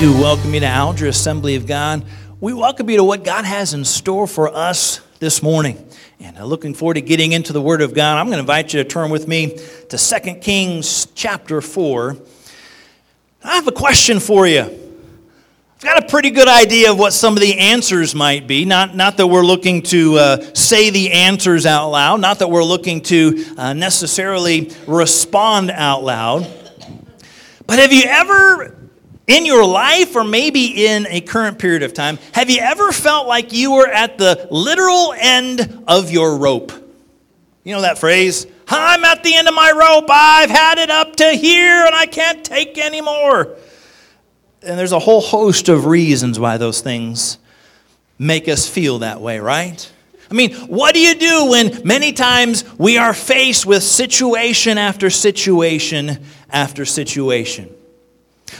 do welcome you to Alger Assembly of God. We welcome you to what God has in store for us this morning. And uh, looking forward to getting into the Word of God. I'm going to invite you to turn with me to 2 Kings chapter 4. I have a question for you. I've got a pretty good idea of what some of the answers might be. Not, not that we're looking to uh, say the answers out loud, not that we're looking to uh, necessarily respond out loud. But have you ever in your life or maybe in a current period of time, have you ever felt like you were at the literal end of your rope? You know that phrase? I'm at the end of my rope. I've had it up to here and I can't take anymore. And there's a whole host of reasons why those things make us feel that way, right? I mean, what do you do when many times we are faced with situation after situation after situation?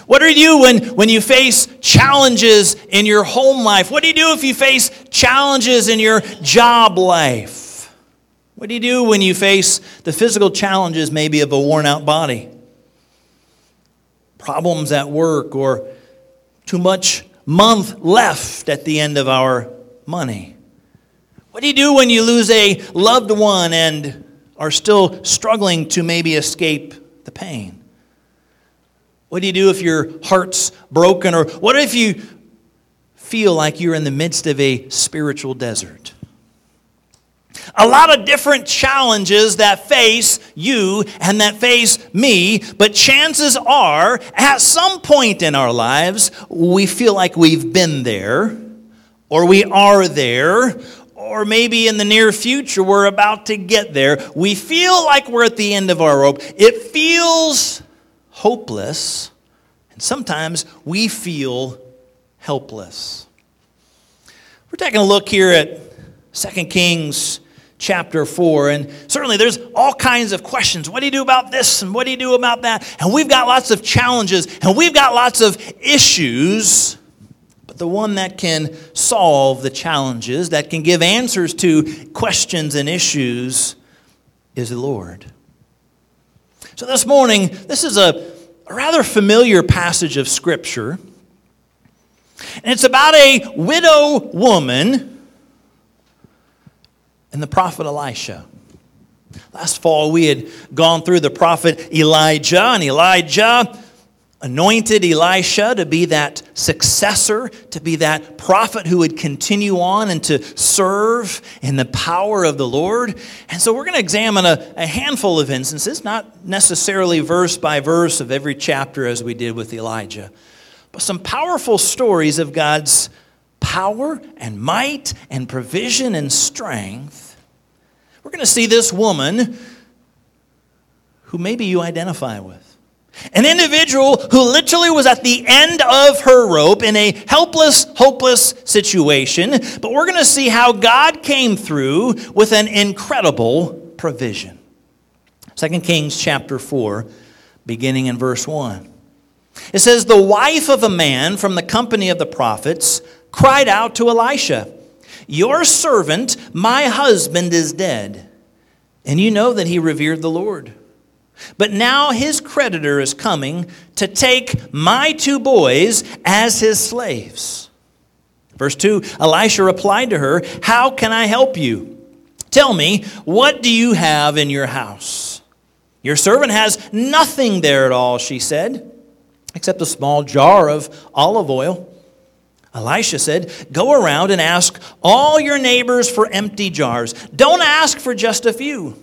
What do you when, when you face challenges in your home life? What do you do if you face challenges in your job life? What do you do when you face the physical challenges, maybe of a worn out body? Problems at work or too much month left at the end of our money? What do you do when you lose a loved one and are still struggling to maybe escape the pain? What do you do if your heart's broken? Or what if you feel like you're in the midst of a spiritual desert? A lot of different challenges that face you and that face me, but chances are, at some point in our lives, we feel like we've been there, or we are there, or maybe in the near future we're about to get there. We feel like we're at the end of our rope. It feels hopeless, and sometimes we feel helpless. We're taking a look here at 2 Kings chapter 4 and certainly there's all kinds of questions. What do you do about this and what do you do about that? And we've got lots of challenges and we've got lots of issues but the one that can solve the challenges that can give answers to questions and issues is the lord so this morning this is a a rather familiar passage of Scripture. And it's about a widow woman and the prophet Elisha. Last fall, we had gone through the prophet Elijah, and Elijah anointed Elisha to be that successor, to be that prophet who would continue on and to serve in the power of the Lord. And so we're going to examine a, a, handful of instances, not necessarily verse by verse of every chapter as we did with Elijah, but some powerful stories of God's power and might and provision and strength. We're going to see this woman who maybe you identify with. An individual who literally was at the end of her rope in a helpless, hopeless situation. But we're going to see how God came through with an incredible provision. 2 Kings chapter 4, beginning in verse 1. It says, The wife of a man from the company of the prophets cried out to Elisha, Your servant, my husband, is dead. And you know that he revered the Lord. But now his creditor is coming to take my two boys as his slaves. Verse 2 Elisha replied to her, How can I help you? Tell me, what do you have in your house? Your servant has nothing there at all, she said, except a small jar of olive oil. Elisha said, Go around and ask all your neighbors for empty jars. Don't ask for just a few.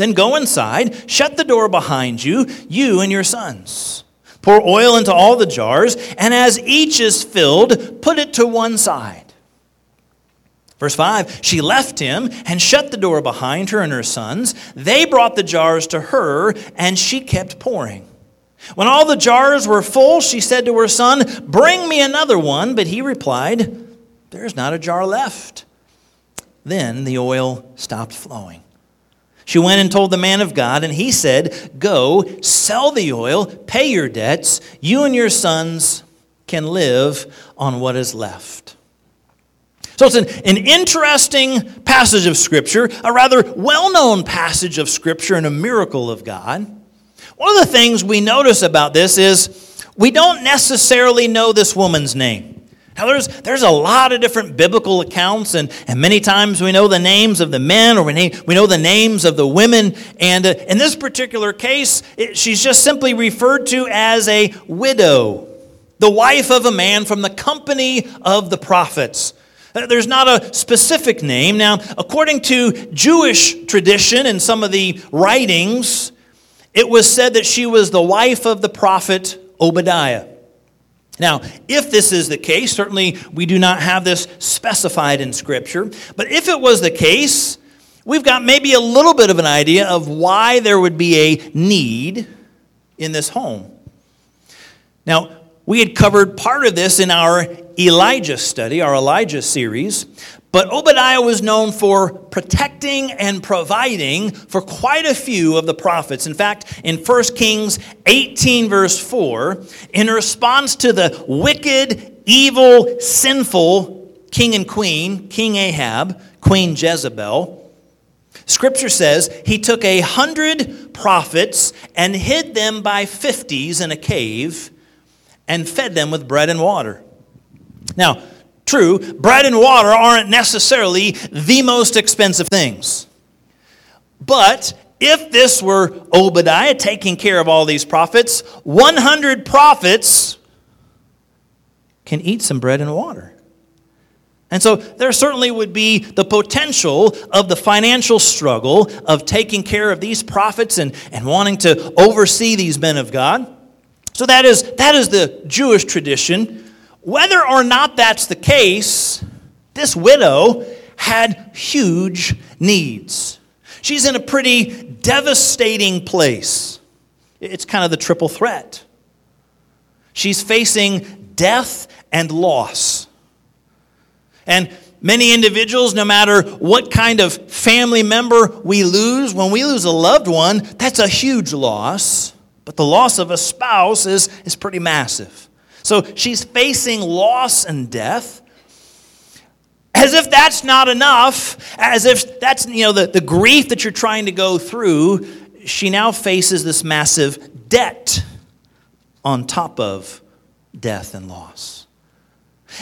Then go inside, shut the door behind you, you and your sons. Pour oil into all the jars, and as each is filled, put it to one side. Verse 5 She left him and shut the door behind her and her sons. They brought the jars to her, and she kept pouring. When all the jars were full, she said to her son, Bring me another one. But he replied, There's not a jar left. Then the oil stopped flowing. She went and told the man of God, and he said, Go, sell the oil, pay your debts. You and your sons can live on what is left. So it's an, an interesting passage of Scripture, a rather well known passage of Scripture, and a miracle of God. One of the things we notice about this is we don't necessarily know this woman's name. Now, there's, there's a lot of different biblical accounts, and, and many times we know the names of the men or we, name, we know the names of the women. And uh, in this particular case, it, she's just simply referred to as a widow, the wife of a man from the company of the prophets. Uh, there's not a specific name. Now, according to Jewish tradition and some of the writings, it was said that she was the wife of the prophet Obadiah. Now, if this is the case, certainly we do not have this specified in Scripture, but if it was the case, we've got maybe a little bit of an idea of why there would be a need in this home. Now, we had covered part of this in our Elijah study, our Elijah series, but Obadiah was known for protecting and providing for quite a few of the prophets. In fact, in 1 Kings 18, verse 4, in response to the wicked, evil, sinful king and queen, King Ahab, Queen Jezebel, Scripture says he took a hundred prophets and hid them by fifties in a cave and fed them with bread and water. Now, True, bread and water aren't necessarily the most expensive things. But if this were Obadiah taking care of all these prophets, 100 prophets can eat some bread and water. And so there certainly would be the potential of the financial struggle of taking care of these prophets and, and wanting to oversee these men of God. So that is, that is the Jewish tradition. Whether or not that's the case, this widow had huge needs. She's in a pretty devastating place. It's kind of the triple threat. She's facing death and loss. And many individuals, no matter what kind of family member we lose, when we lose a loved one, that's a huge loss. But the loss of a spouse is, is pretty massive. So she's facing loss and death. As if that's not enough, as if that's you know the, the grief that you're trying to go through, she now faces this massive debt on top of death and loss.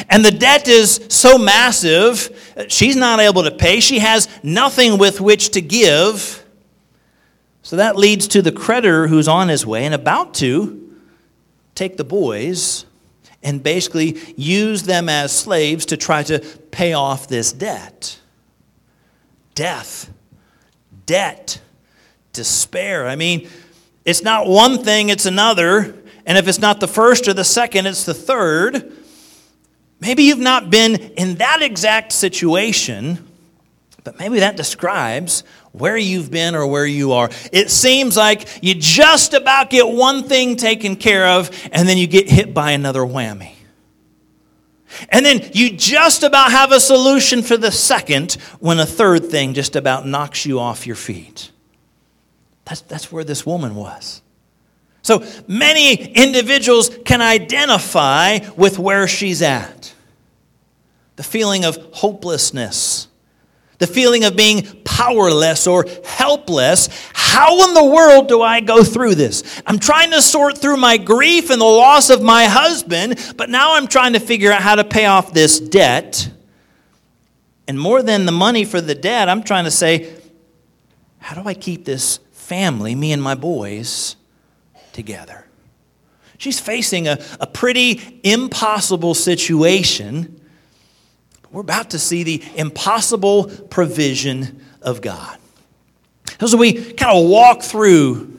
And the debt is so massive, she's not able to pay. She has nothing with which to give. So that leads to the creditor who's on his way and about to take the boys and basically use them as slaves to try to pay off this debt. Death, debt, despair. I mean, it's not one thing, it's another. And if it's not the first or the second, it's the third. Maybe you've not been in that exact situation, but maybe that describes where you've been or where you are. It seems like you just about get one thing taken care of, and then you get hit by another whammy. And then you just about have a solution for the second when a third thing just about knocks you off your feet. That's, that's where this woman was. So many individuals can identify with where she's at. The feeling of hopelessness, the feeling of being powerless or helpless. How in the world do I go through this? I'm trying to sort through my grief and the loss of my husband, but now I'm trying to figure out how to pay off this debt. And more than the money for the debt, I'm trying to say, how do I keep this family, me and my boys, together? She's facing a, a pretty impossible situation we're about to see the impossible provision of God. As we kind of walk through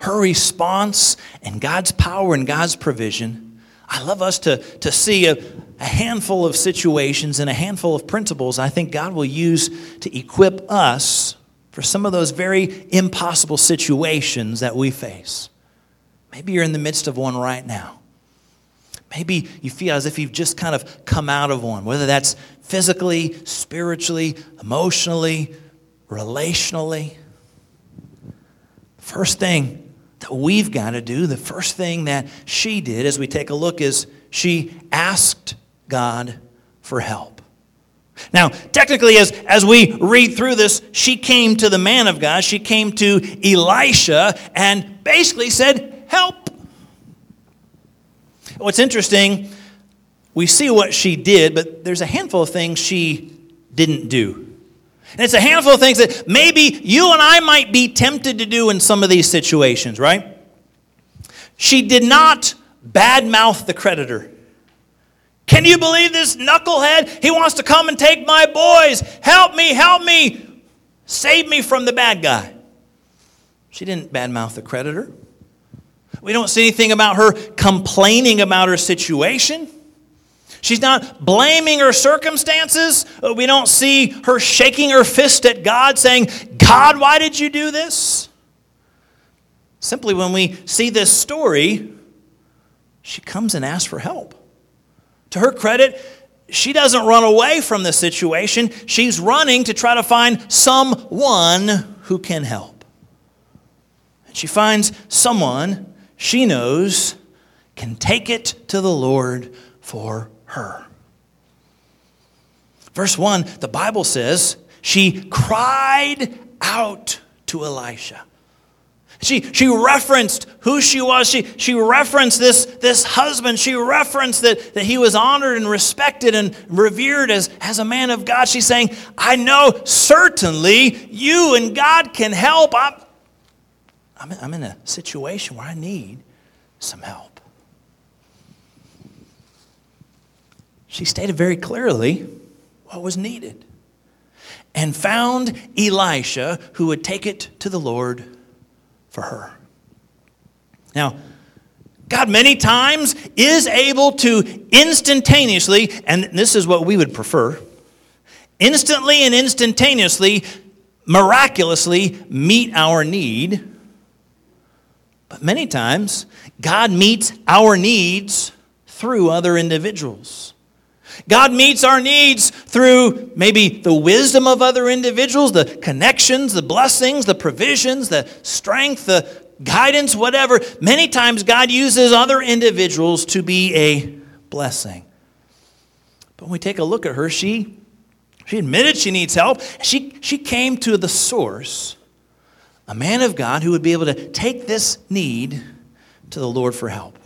her response and God's power and God's provision, I love us to, to see a, a handful of situations and a handful of principles I think God will use to equip us for some of those very impossible situations that we face. Maybe you're in the midst of one right now. Maybe you feel as if you've just kind of come out of one, whether that's physically, spiritually, emotionally, relationally. First thing that we've got to do, the first thing that she did as we take a look is she asked God for help. Now, technically, as, as we read through this, she came to the man of God, she came to Elisha and basically said, Help. What's interesting, we see what she did, but there's a handful of things she didn't do. And it's a handful of things that maybe you and I might be tempted to do in some of these situations, right? She did not badmouth the creditor. Can you believe this knucklehead? He wants to come and take my boys. Help me, help me. Save me from the bad guy. She didn't badmouth the creditor. We don't see anything about her complaining about her situation. She's not blaming her circumstances. Uh, we don't see her shaking her fist at God saying, God, why did you do this? Simply, when we see this story, she comes and asks for help. To her credit, she doesn't run away from the situation. She's running to try to find someone who can help. And she finds someone she knows can take it to the Lord for her. Verse 1, the Bible says, she cried out to Elisha. She, she referenced who she was. She, she referenced this, this husband. She referenced that, that he was honored and respected and revered as, as a man of God. She's saying, I know certainly you and God can help. I'm, I'm, I'm in a situation where I need some help. She stated very clearly what was needed and found Elisha who would take it to the Lord for her. Now, God many times is able to instantaneously, and this is what we would prefer, instantly and instantaneously, miraculously meet our need. But many times, God meets our needs through other individuals. God meets our needs through maybe the wisdom of other individuals, the connections, the blessings, the provisions, the strength, the guidance, whatever. Many times God uses other individuals to be a blessing. But when we take a look at her, she, she admitted she needs help. She, she came to the source, a man of God who would be able to take this need to the Lord for help.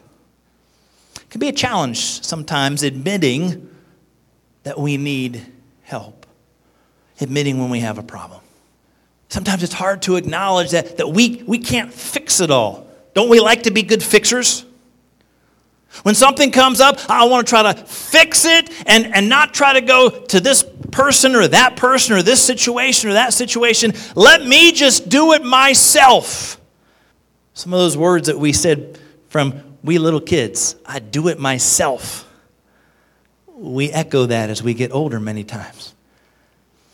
It can be a challenge sometimes admitting that we need help, admitting when we have a problem. Sometimes it's hard to acknowledge that, that we, we can't fix it all. Don't we like to be good fixers? When something comes up, I want to try to fix it and, and not try to go to this person or that person or this situation or that situation. Let me just do it myself. Some of those words that we said from we little kids I do it myself we echo that as we get older many times.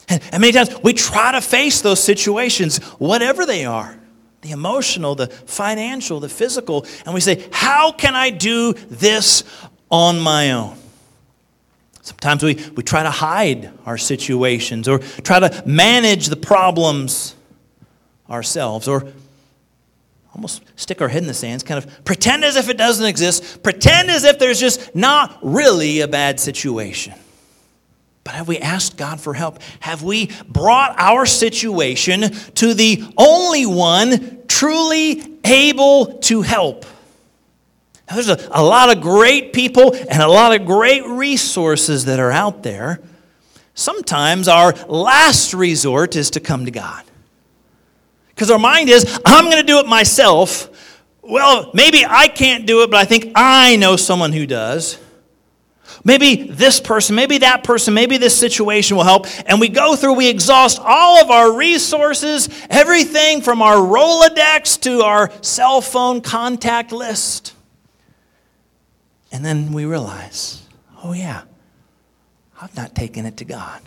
And, many times we try to face those situations, whatever they are the emotional, the financial, the physical and we say, How can I do this on my own? Sometimes we, we try to hide our situations or try to manage the problems ourselves or almost stick our head in the sands, kind of pretend as if it doesn't exist, pretend as if there's just not really a bad situation. But have we asked God for help? Have we brought our situation to the only one truly able to help? Now, there's a, a lot of great people and a lot of great resources that are out there. Sometimes our last resort is to come to God. Because our mind is, I'm going to do it myself. Well, maybe I can't do it, but I think I know someone who does. Maybe this person, maybe that person, maybe this situation will help. And we go through, we exhaust all of our resources, everything from our Rolodex to our cell phone contact list. And then we realize, oh, yeah, I've not taken it to God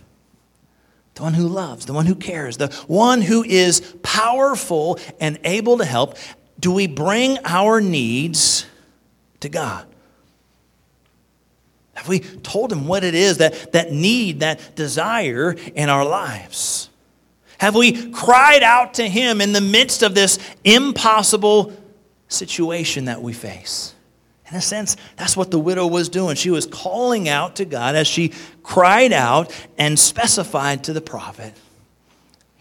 the one who loves, the one who cares, the one who is powerful and able to help, do we bring our needs to God? Have we told him what it is, that, that need, that desire in our lives? Have we cried out to him in the midst of this impossible situation that we face? In a sense, that's what the widow was doing. She was calling out to God as she cried out and specified to the prophet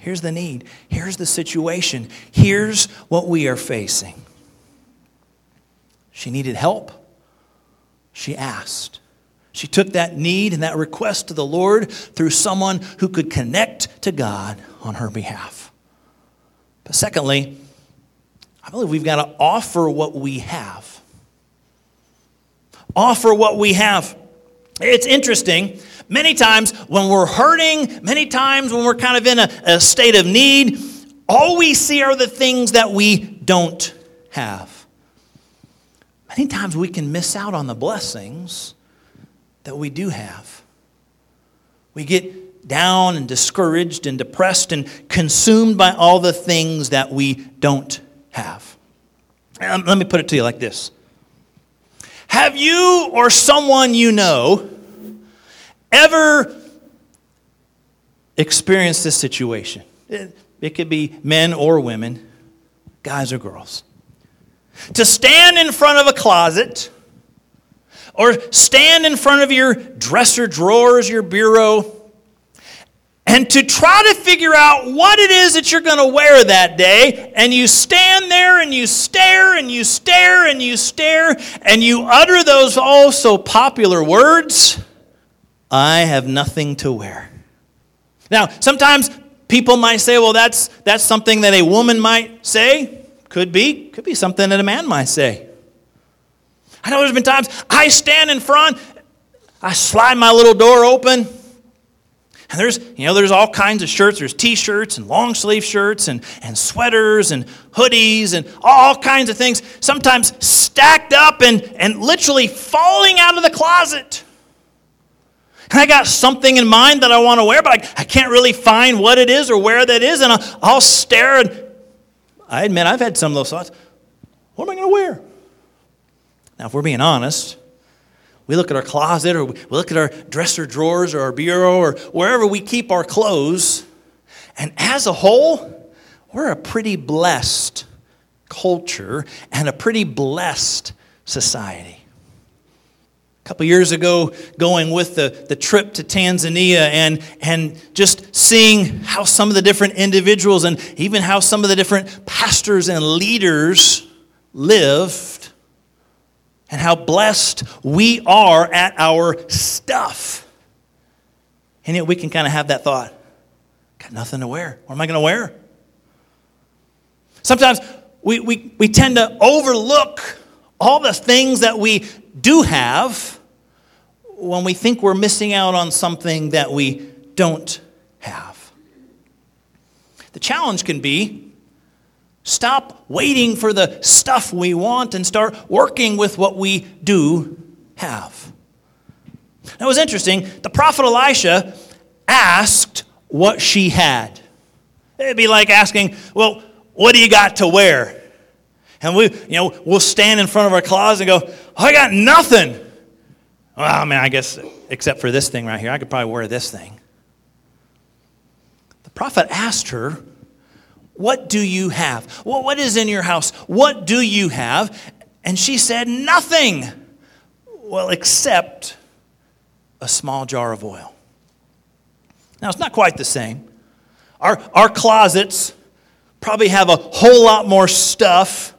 here's the need, here's the situation, here's what we are facing. She needed help, she asked. She took that need and that request to the Lord through someone who could connect to God on her behalf. But secondly, I believe we've got to offer what we have. Offer what we have. It's interesting. Many times when we're hurting, many times when we're kind of in a, a state of need, all we see are the things that we don't have. Many times we can miss out on the blessings that we do have. We get down and discouraged and depressed and consumed by all the things that we don't have. Um, let me put it to you like this Have you or someone you know ever experienced this situation? It, it could be men or women, guys or girls. To stand in front of a closet or stand in front of your dresser drawers, your bureau, and to try to figure out what it is that you're going to wear that day. And you stand there and you stare and you stare and you stare and you utter those oh so popular words I have nothing to wear. Now, sometimes people might say, well, that's, that's something that a woman might say. Could be. Could be something that a man might say. I know there's been times I stand in front, I slide my little door open, and there's, you know, there's all kinds of shirts. There's t-shirts and long sleeve shirts and, and sweaters and hoodies and all kinds of things, sometimes stacked up and, and literally falling out of the closet. And I got something in mind that I want to wear, but I, I can't really find what it is or where that is. And I'll, I'll stare and I admit I've had some of those thoughts. What am I going to wear? Now, if we're being honest, we look at our closet or we look at our dresser drawers or our bureau or wherever we keep our clothes, and as a whole, we're a pretty blessed culture and a pretty blessed society. A couple years ago, going with the, the trip to Tanzania and, and just seeing how some of the different individuals and even how some of the different pastors and leaders live and how blessed we are at our stuff. And yet we can kind of have that thought got nothing to wear. What am I going to wear? Sometimes we, we, we tend to overlook all the things that we do have when we think we're missing out on something that we don't have. The challenge can be Stop waiting for the stuff we want and start working with what we do have. Now, it was interesting. The prophet Elisha asked what she had. It'd be like asking, Well, what do you got to wear? And we, you know, we'll stand in front of our closet and go, oh, I got nothing. Well, I mean, I guess except for this thing right here, I could probably wear this thing. The prophet asked her what do you have? Well, what is in your house? What do you have? And she said, Nothing. Well, except a small jar of oil. Now, it's not quite the same. Our, our closets probably have a whole lot more stuff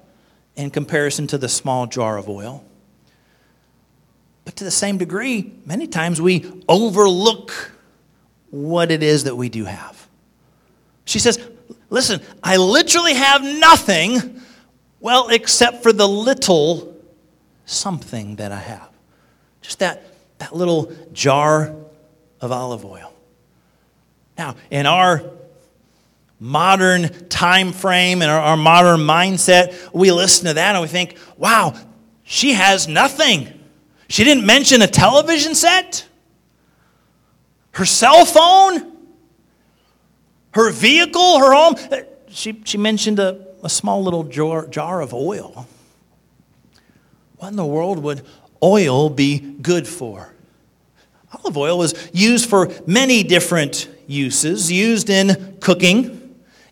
in comparison to the small jar of oil. But to the same degree, many times we overlook what it is that we do have. She says, Listen, I literally have nothing, well, except for the little something that I have. Just that, that little jar of olive oil. Now, in our modern time frame and our, our modern mindset, we listen to that and we think, wow, she has nothing. She didn't mention a television set, her cell phone her vehicle, her home. Uh, she, she mentioned a, a small little jar, jar of oil. What in the world would oil be good for? Olive oil was used for many different uses, used in cooking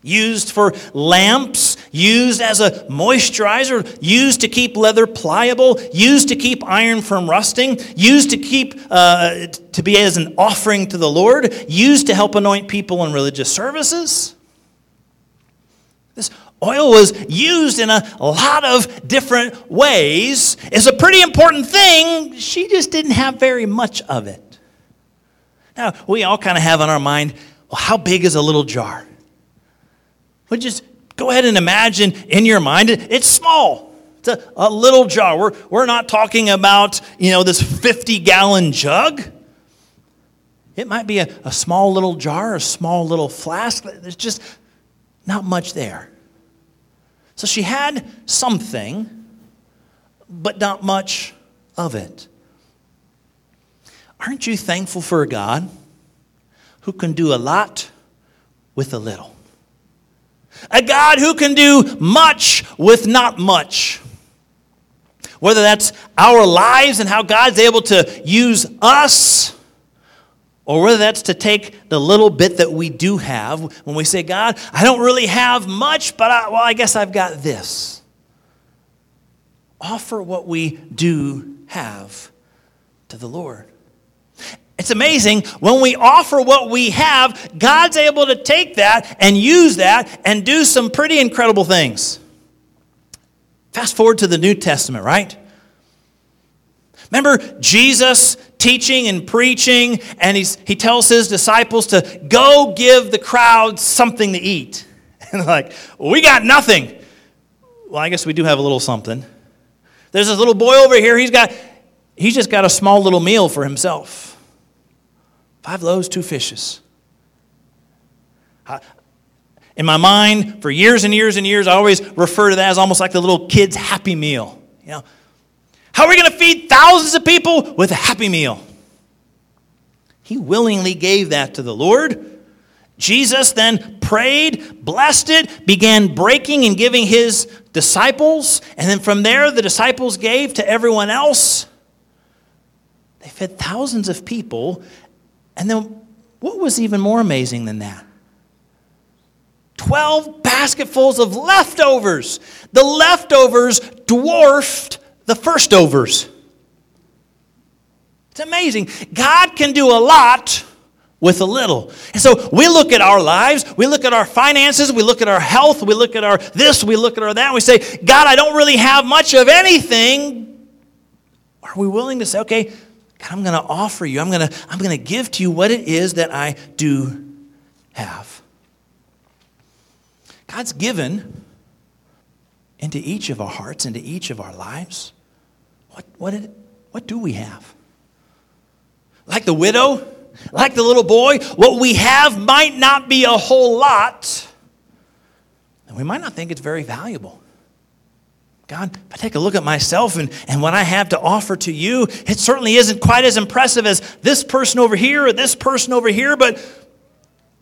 used for lamps, used as a moisturizer, used to keep leather pliable, used to keep iron from rusting, used to keep uh, to be as an offering to the Lord, used to help anoint people in religious services. This Oil was used in a lot of different ways. It's a pretty important thing. She just didn't have very much of it. Now, we all kind of have on our mind, well, how big is a little jar? Well, just go ahead and imagine in your mind, it's small. It's a, a little jar. We're, we're not talking about, you know, this 50 gallon jug. It might be a, a small little jar, a small little flask. There's just not much there. So she had something, but not much of it. Aren't you thankful for a God who can do a lot with a little? A God who can do much with not much. Whether that's our lives and how God's able to use us or whether that's to take the little bit that we do have when we say, God, I don't really have much, but I, well, I guess I've got this. Offer what we do have to the Lord. It's amazing when we offer what we have, God's able to take that and use that and do some pretty incredible things. Fast forward to the New Testament, right? Remember Jesus teaching and preaching, and he's, he tells his disciples to go give the crowd something to eat. And like, we got nothing. Well, I guess we do have a little something. There's this little boy over here, he's got, he's just got a small little meal for himself. Five loaves, two fishes. In my mind, for years and years and years, I always refer to that as almost like the little kid's happy meal. You know, how are we going to feed thousands of people with a happy meal? He willingly gave that to the Lord. Jesus then prayed, blessed it, began breaking and giving his disciples, and then from there the disciples gave to everyone else. They fed thousands of people, and then what was even more amazing than that? 12 basketfuls of leftovers. The leftovers dwarfed the first overs. It's amazing. God can do a lot with a little. And so we look at our lives, we look at our finances, we look at our health, we look at our this, we look at our that, we say, God, I don't really have much of anything. Are we willing to say, okay, God, I'm going to offer you, I'm going to I'm going to give to you what it is that I do have? God's given into each of our hearts, into each of our lives. What, what, what do we have? Like the widow, like the little boy, what we have might not be a whole lot, and we might not think it's very valuable. God, I take a look at myself and, and what I have to offer to you, it certainly isn't quite as impressive as this person over here or this person over here, but,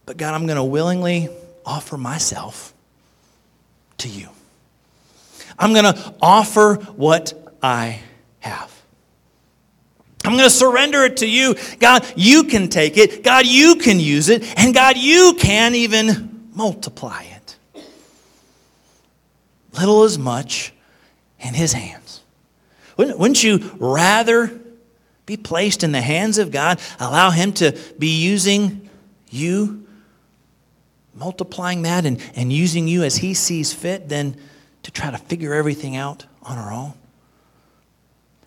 but God, I'm going to willingly offer myself to you. I'm going to offer what I have. I'm going to surrender it to you. God, you can take it. God, you can use it. And God, you can even multiply it. Little as much in His hands. Wouldn't, wouldn't you rather be placed in the hands of God, allow Him to be using you, multiplying that and, and using you as He sees fit, than to try to figure everything out on our own?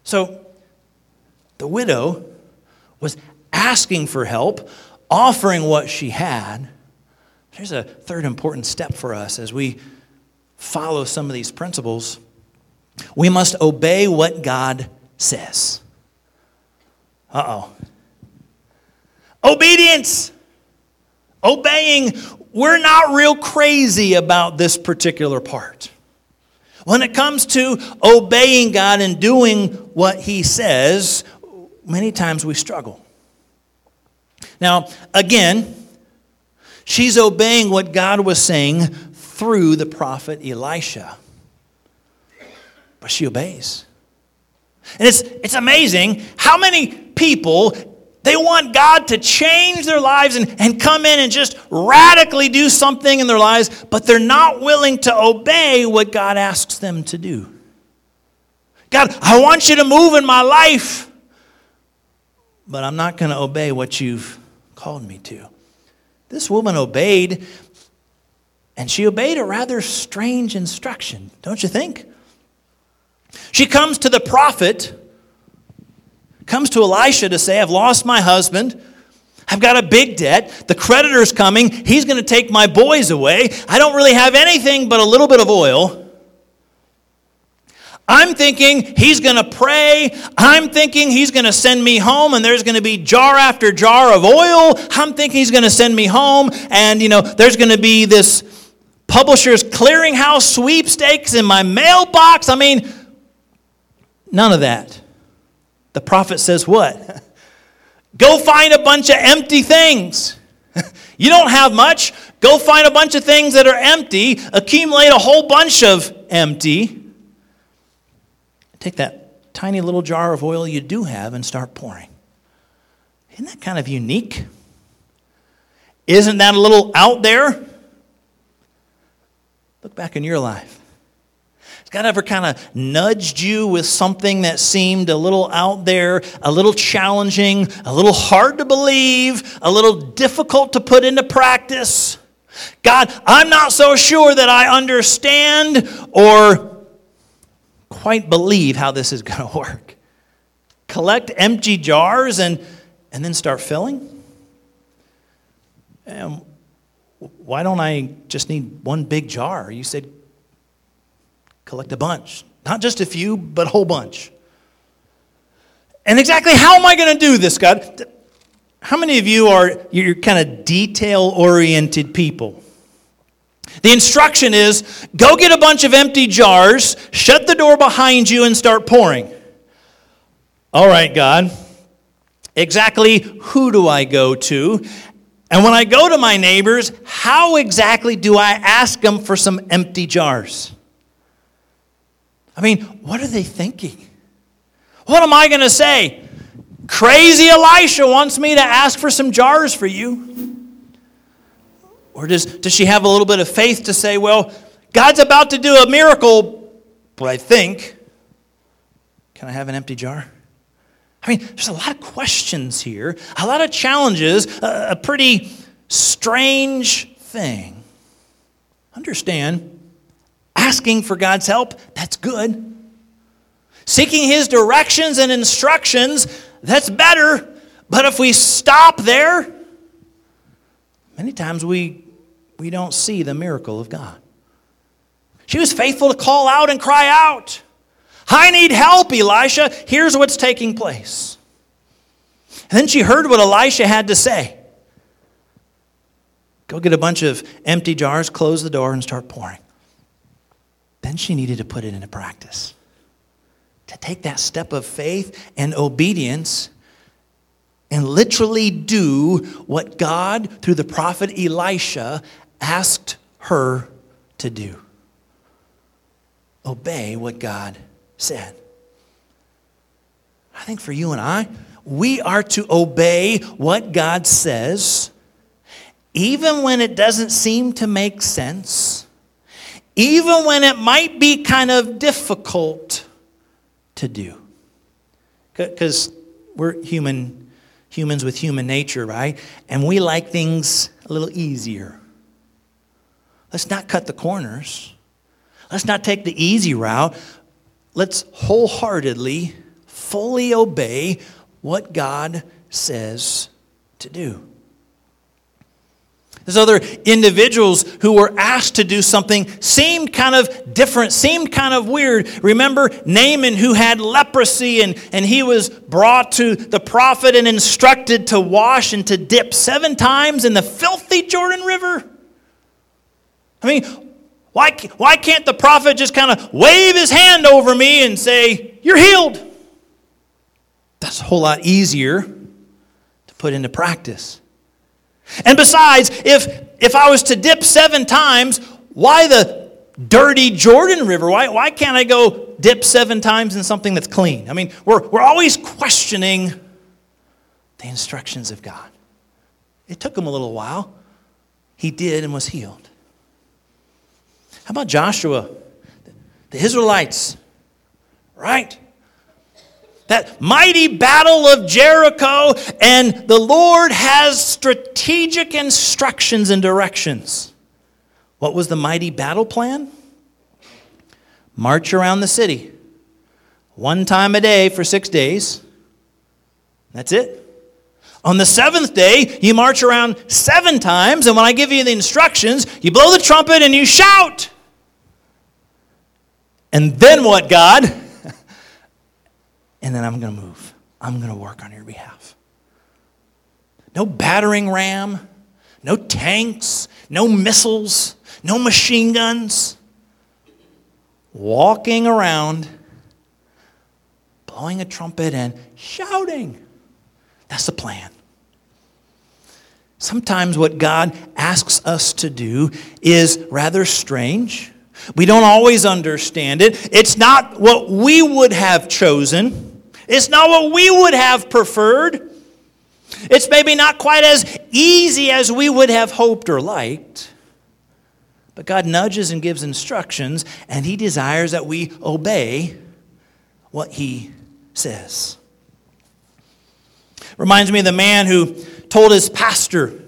So, the widow was asking for help, offering what she had. There's a third important step for us as we follow some of these principles. We must obey what God says. Uh oh. Obedience. Obeying. We're not real crazy about this particular part. When it comes to obeying God and doing what He says, many times we struggle. Now, again, she's obeying what God was saying through the prophet Elisha. But she obeys. And it's, it's amazing how many people they want God to change their lives and, and come in and just radically do something in their lives, but they're not willing to obey what God asks them to do. God, I want you to move in my life, but I'm not going to obey what you've called me to. This woman obeyed, And she obeyed a rather strange instruction, don't you think? She comes to the prophet, comes to Elisha to say, I've lost my husband. I've got a big debt. The creditor's coming. He's going to take my boys away. I don't really have anything but a little bit of oil. I'm thinking he's going to pray. I'm thinking he's going to send me home and there's going to be jar after jar of oil. I'm thinking he's going to send me home and, you know, there's going to be this publisher's clearinghouse sweepstakes in my mailbox. I mean, none of that. The prophet says what? Go find a bunch of empty things. you don't have much. Go find a bunch of things that are empty, accumulate a whole bunch of empty Take that tiny little jar of oil you do have and start pouring. Isn't that kind of unique? Isn't that a little out there? Look back in your life. God ever kind of nudged you with something that seemed a little out there, a little challenging, a little hard to believe, a little difficult to put into practice? God, I'm not so sure that I understand or quite believe how this is going to work. Collect empty jars and, and then start filling? And why don't I just need one big jar? You said collect a bunch. Not just a few, but a whole bunch. And exactly how am I going to do this, God? How many of you are you're kind of detail oriented people? The instruction is go get a bunch of empty jars, shut the door behind you, and start pouring. All right, God, exactly who do I go to? And when I go to my neighbors, how exactly do I ask them for some empty jars? I mean, what are they thinking? What am I going to say? Crazy Elisha wants me to ask for some jars for you. Or does, does she have a little bit of faith to say, well, God's about to do a miracle, but I think, can I have an empty jar? I mean, there's a lot of questions here, a lot of challenges, a, a pretty strange thing. Understand, asking for God's help, that's good. Seeking His directions and instructions, that's better. But if we stop there, many times we we don't see the miracle of God. She was faithful to call out and cry out. I need help, Elisha. Here's what's taking place. And then she heard what Elisha had to say. Go get a bunch of empty jars, close the door, and start pouring. Then she needed to put it into practice. To take that step of faith and obedience and literally do what God, through the prophet Elisha, asked her to do obey what God said. I think for you and I, we are to obey what God says, even when it doesn't seem to make sense, even when it might be kind of difficult to do. Because we're human, humans with human nature, right? And we like things a little easier. Let's not cut the corners. Let's not take the easy route. Let's wholeheartedly, fully obey what God says to do. There's other individuals who were asked to do something, seemed kind of different, seemed kind of weird. Remember Naaman, who had leprosy, and, and he was brought to the prophet and instructed to wash and to dip seven times in the filthy Jordan River? I mean, why, why can't the prophet just kind of wave his hand over me and say, You're healed? That's a whole lot easier to put into practice. And besides, if, if I was to dip seven times, why the dirty Jordan River? Why, why can't I go dip seven times in something that's clean? I mean, we're, we're always questioning the instructions of God. It took him a little while. He did and was healed. How about Joshua? The Israelites, right? That mighty battle of Jericho, and the Lord has strategic instructions and directions. What was the mighty battle plan? March around the city one time a day for six days. That's it. On the seventh day, you march around seven times, and when I give you the instructions, you blow the trumpet and you shout. And then what, God? And then I'm going to move. I'm going to work on your behalf. No battering ram, no tanks, no missiles, no machine guns. Walking around, blowing a trumpet and shouting. That's the plan. Sometimes what God asks us to do is rather strange. We don't always understand it. It's not what we would have chosen, it's not what we would have preferred. It's maybe not quite as easy as we would have hoped or liked. But God nudges and gives instructions, and He desires that we obey what He says. Reminds me of the man who told his pastor,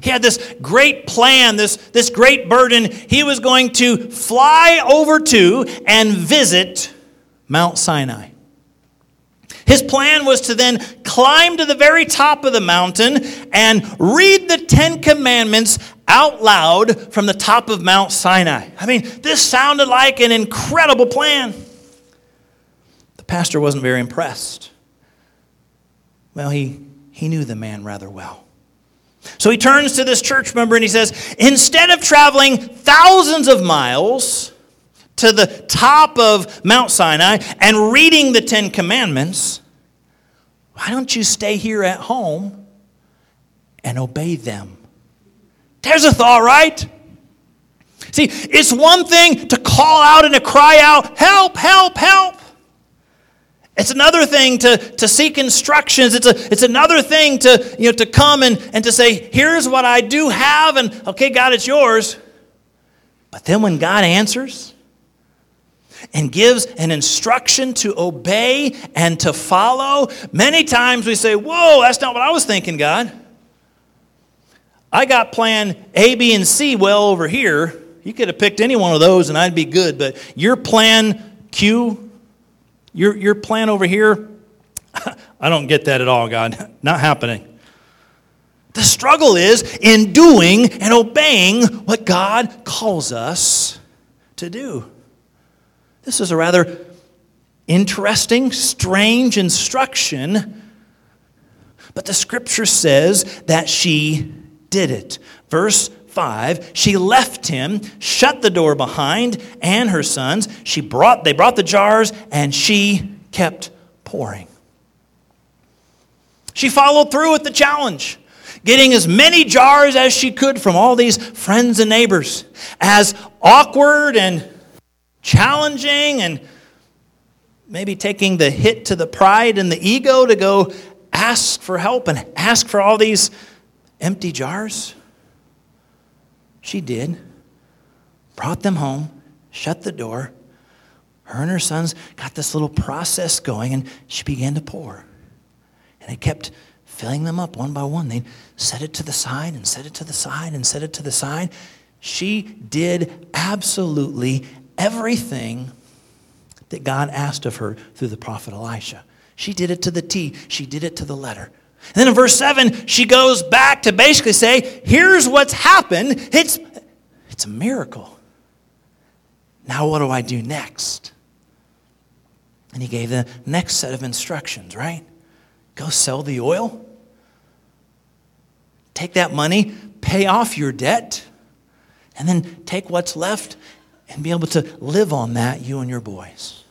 he had this great plan, this, this great burden. He was going to fly over to and visit Mount Sinai. His plan was to then climb to the very top of the mountain and read the Ten Commandments out loud from the top of Mount Sinai. I mean, this sounded like an incredible plan. The pastor wasn't very impressed. Well, he, he knew the man rather well. So he turns to this church member and he says, Instead of traveling thousands of miles to the top of Mount Sinai and reading the Ten Commandments, why don't you stay here at home and obey them? There's a thought, right? See, it's one thing to call out and to cry out, Help, help, help. It's another thing to, to seek instructions. It's, a, it's another thing to, you know, to come and, and to say, here's what I do have, and okay, God, it's yours. But then when God answers and gives an instruction to obey and to follow, many times we say, whoa, that's not what I was thinking, God. I got plan A, B, and C well over here. You could have picked any one of those and I'd be good, but your plan Q, your, your plan over here, I don't get that at all, God. Not happening. The struggle is in doing and obeying what God calls us to do. This is a rather interesting, strange instruction, but the scripture says that she did it. Verse 5 she left him shut the door behind and her sons she brought they brought the jars and she kept pouring she followed through with the challenge getting as many jars as she could from all these friends and neighbors as awkward and challenging and maybe taking the hit to the pride and the ego to go ask for help and ask for all these empty jars she did. Brought them home, shut the door. Her and her sons got this little process going, and she began to pour. And it kept filling them up one by one. They'd set it to the side and set it to the side and set it to the side. She did absolutely everything that God asked of her through the prophet Elisha. She did it to the T, she did it to the letter. And then in verse 7, she goes back to basically say, here's what's happened. It's, it's a miracle. Now, what do I do next? And he gave the next set of instructions, right? Go sell the oil, take that money, pay off your debt, and then take what's left and be able to live on that, you and your boys.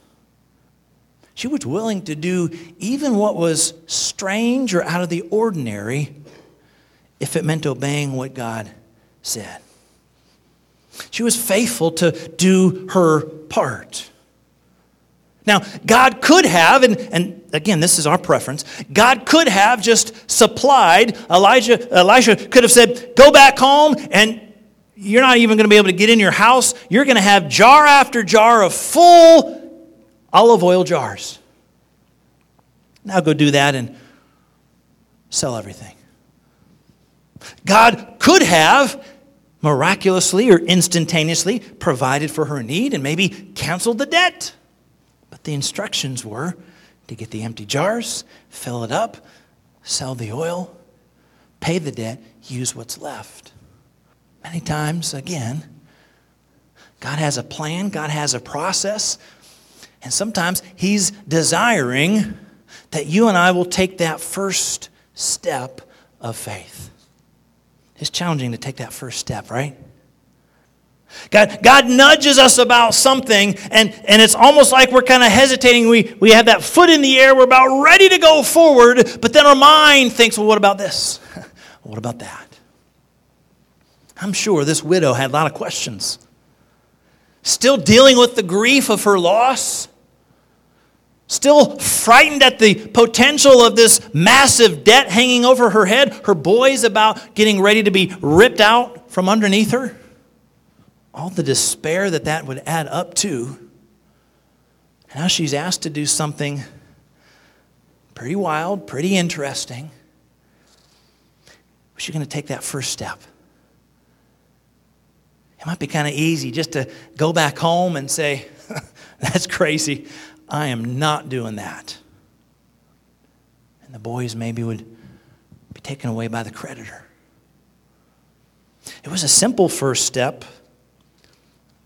She was willing to do even what was strange or out of the ordinary if it meant obeying what God said. She was faithful to do her part. Now, God could have, and, and again, this is our preference, God could have just supplied, Elijah, Elisha could have said, Go back home, and you're not even going to be able to get in your house. You're going to have jar after jar of full olive oil jars. Now go do that and sell everything. God could have miraculously or instantaneously provided for her need and maybe canceled the debt. But the instructions were to get the empty jars, fill it up, sell the oil, pay the debt, use what's left. Many times, again, God has a plan, God has a process, and sometimes He's desiring that you and I will take that first step of faith. It's challenging to take that first step, right? God, God nudges us about something, and, and it's almost like we're kind of hesitating. We, we have that foot in the air, we're about ready to go forward, but then our mind thinks, well, what about this? what about that? I'm sure this widow had a lot of questions. Still dealing with the grief of her loss, still frightened at the potential of this massive debt hanging over her head, her boys about getting ready to be ripped out from underneath her. All the despair that that would add up to. Now she's asked to do something pretty wild, pretty interesting. She's going to take that first step. It might be kind of easy just to go back home and say, That's crazy. I am not doing that. And the boys maybe would be taken away by the creditor. It was a simple first step,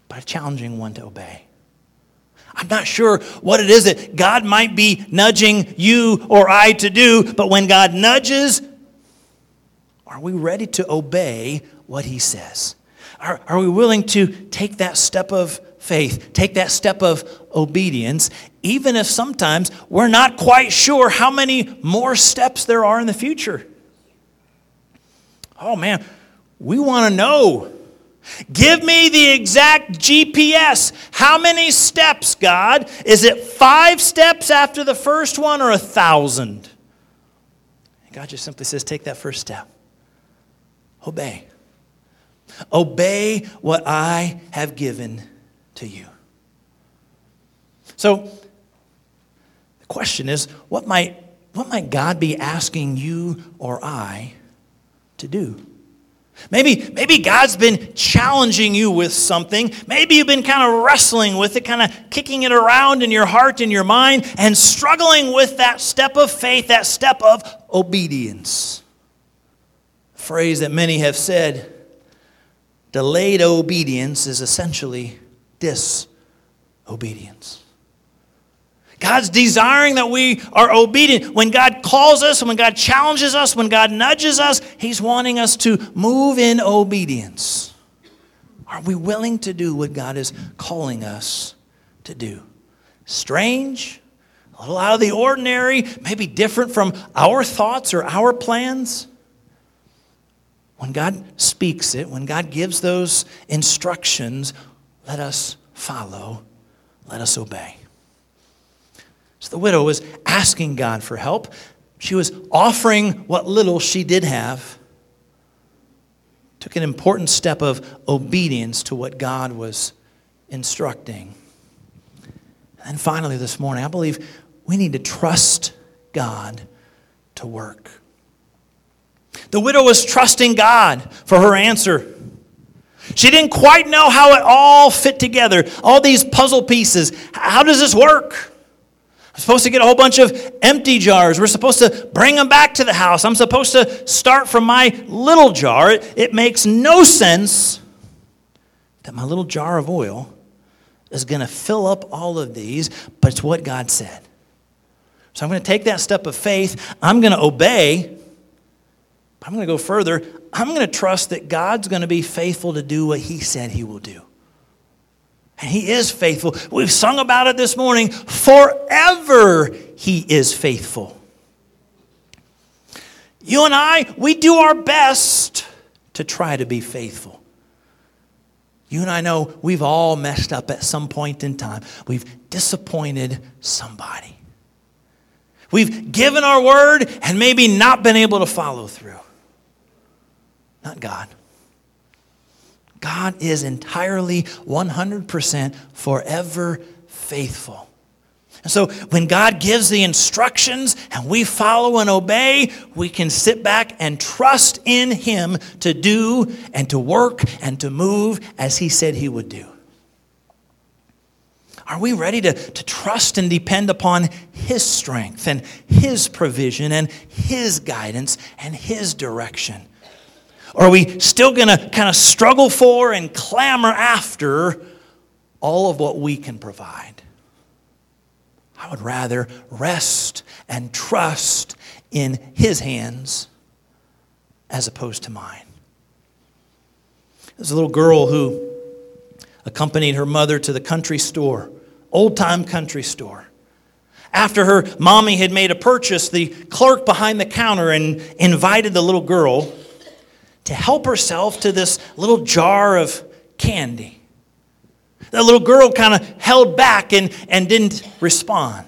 but a challenging one to obey. I'm not sure what it is that God might be nudging you or I to do, but when God nudges, are we ready to obey what He says? Are, are we willing to take that step of faith, take that step of obedience, even if sometimes we're not quite sure how many more steps there are in the future. Oh man, we want to know. Give me the exact GPS. How many steps, God? Is it five steps after the first one or a thousand? God just simply says, take that first step. Obey. Obey what I have given to you. So, the question is what might, what might God be asking you or I to do? Maybe, maybe God's been challenging you with something. Maybe you've been kind of wrestling with it, kind of kicking it around in your heart and your mind, and struggling with that step of faith, that step of obedience. A phrase that many have said delayed obedience is essentially disobedience. God's desiring that we are obedient. When God calls us, when God challenges us, when God nudges us, He's wanting us to move in obedience. Are we willing to do what God is calling us to do? Strange, a little out of the ordinary, maybe different from our thoughts or our plans. When God speaks it, when God gives those instructions, let us follow, let us obey. So the widow was asking God for help. She was offering what little she did have. Took an important step of obedience to what God was instructing. And finally, this morning, I believe we need to trust God to work. The widow was trusting God for her answer. She didn't quite know how it all fit together, all these puzzle pieces. How does this work? I'm supposed to get a whole bunch of empty jars. We're supposed to bring them back to the house. I'm supposed to start from my little jar. It, it makes no sense that my little jar of oil is going to fill up all of these, but it's what God said. So I'm going to take that step of faith. I'm going to obey. I'm going to go further. I'm going to trust that God's going to be faithful to do what He said He will do. And He is faithful. We've sung about it this morning. Forever He is faithful. You and I, we do our best to try to be faithful. You and I know we've all messed up at some point in time. We've disappointed somebody. We've given our word and maybe not been able to follow through not God. God is entirely 100% forever faithful. And so when God gives the instructions and we follow and obey, we can sit back and trust in Him to do and to work and to move as He said He would do. Are we ready to, to trust and depend upon His strength and His provision and His guidance and His direction? Are we still going to kind of struggle for and clamor after all of what we can provide? I would rather rest and trust in His hands as opposed to mine. There's a little girl who accompanied her mother to the country store, old time country store. After her mommy had made a purchase, the clerk behind the counter and invited the little girl to help herself to this little jar of candy. The little girl kind of held back and, and didn't respond.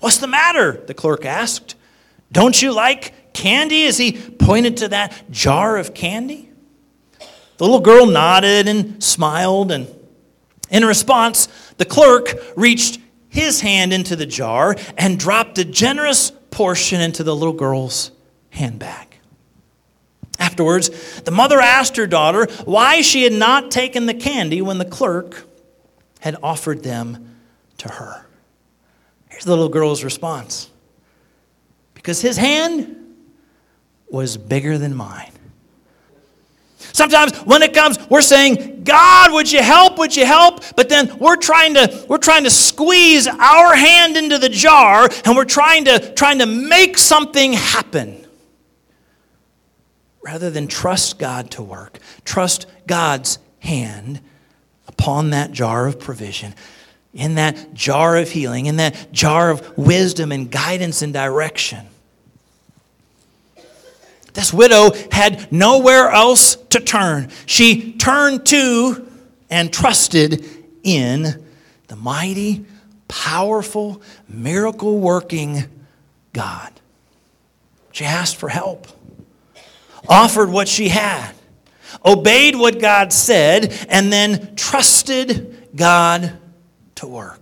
What's the matter? The clerk asked. Don't you like candy? As he pointed to that jar of candy. The little girl nodded and smiled, and in response, the clerk reached his hand into the jar and dropped a generous portion into the little girl's handbag. Afterwards, the mother asked her daughter why she had not taken the candy when the clerk had offered them to her. Here's the little girl's response because his hand was bigger than mine. Sometimes when it comes, we're saying, God, would you help? Would you help? But then we're trying to, we're trying to squeeze our hand into the jar and we're trying to, trying to make something happen rather than trust God to work, trust God's hand upon that jar of provision, in that jar of healing, in that jar of wisdom and guidance and direction. This widow had nowhere else to turn. She turned to and trusted in the mighty, powerful, miracle working God. She asked for help offered what she had, obeyed what God said, and then trusted God to work.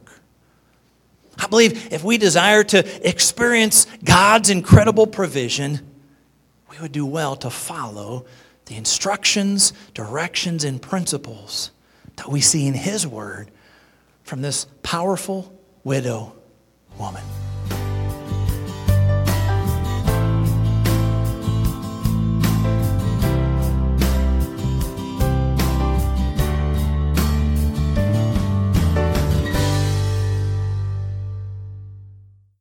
I believe if we desire to experience God's incredible provision, we would do well to follow the instructions, directions, and principles that we see in His Word from this powerful widow woman.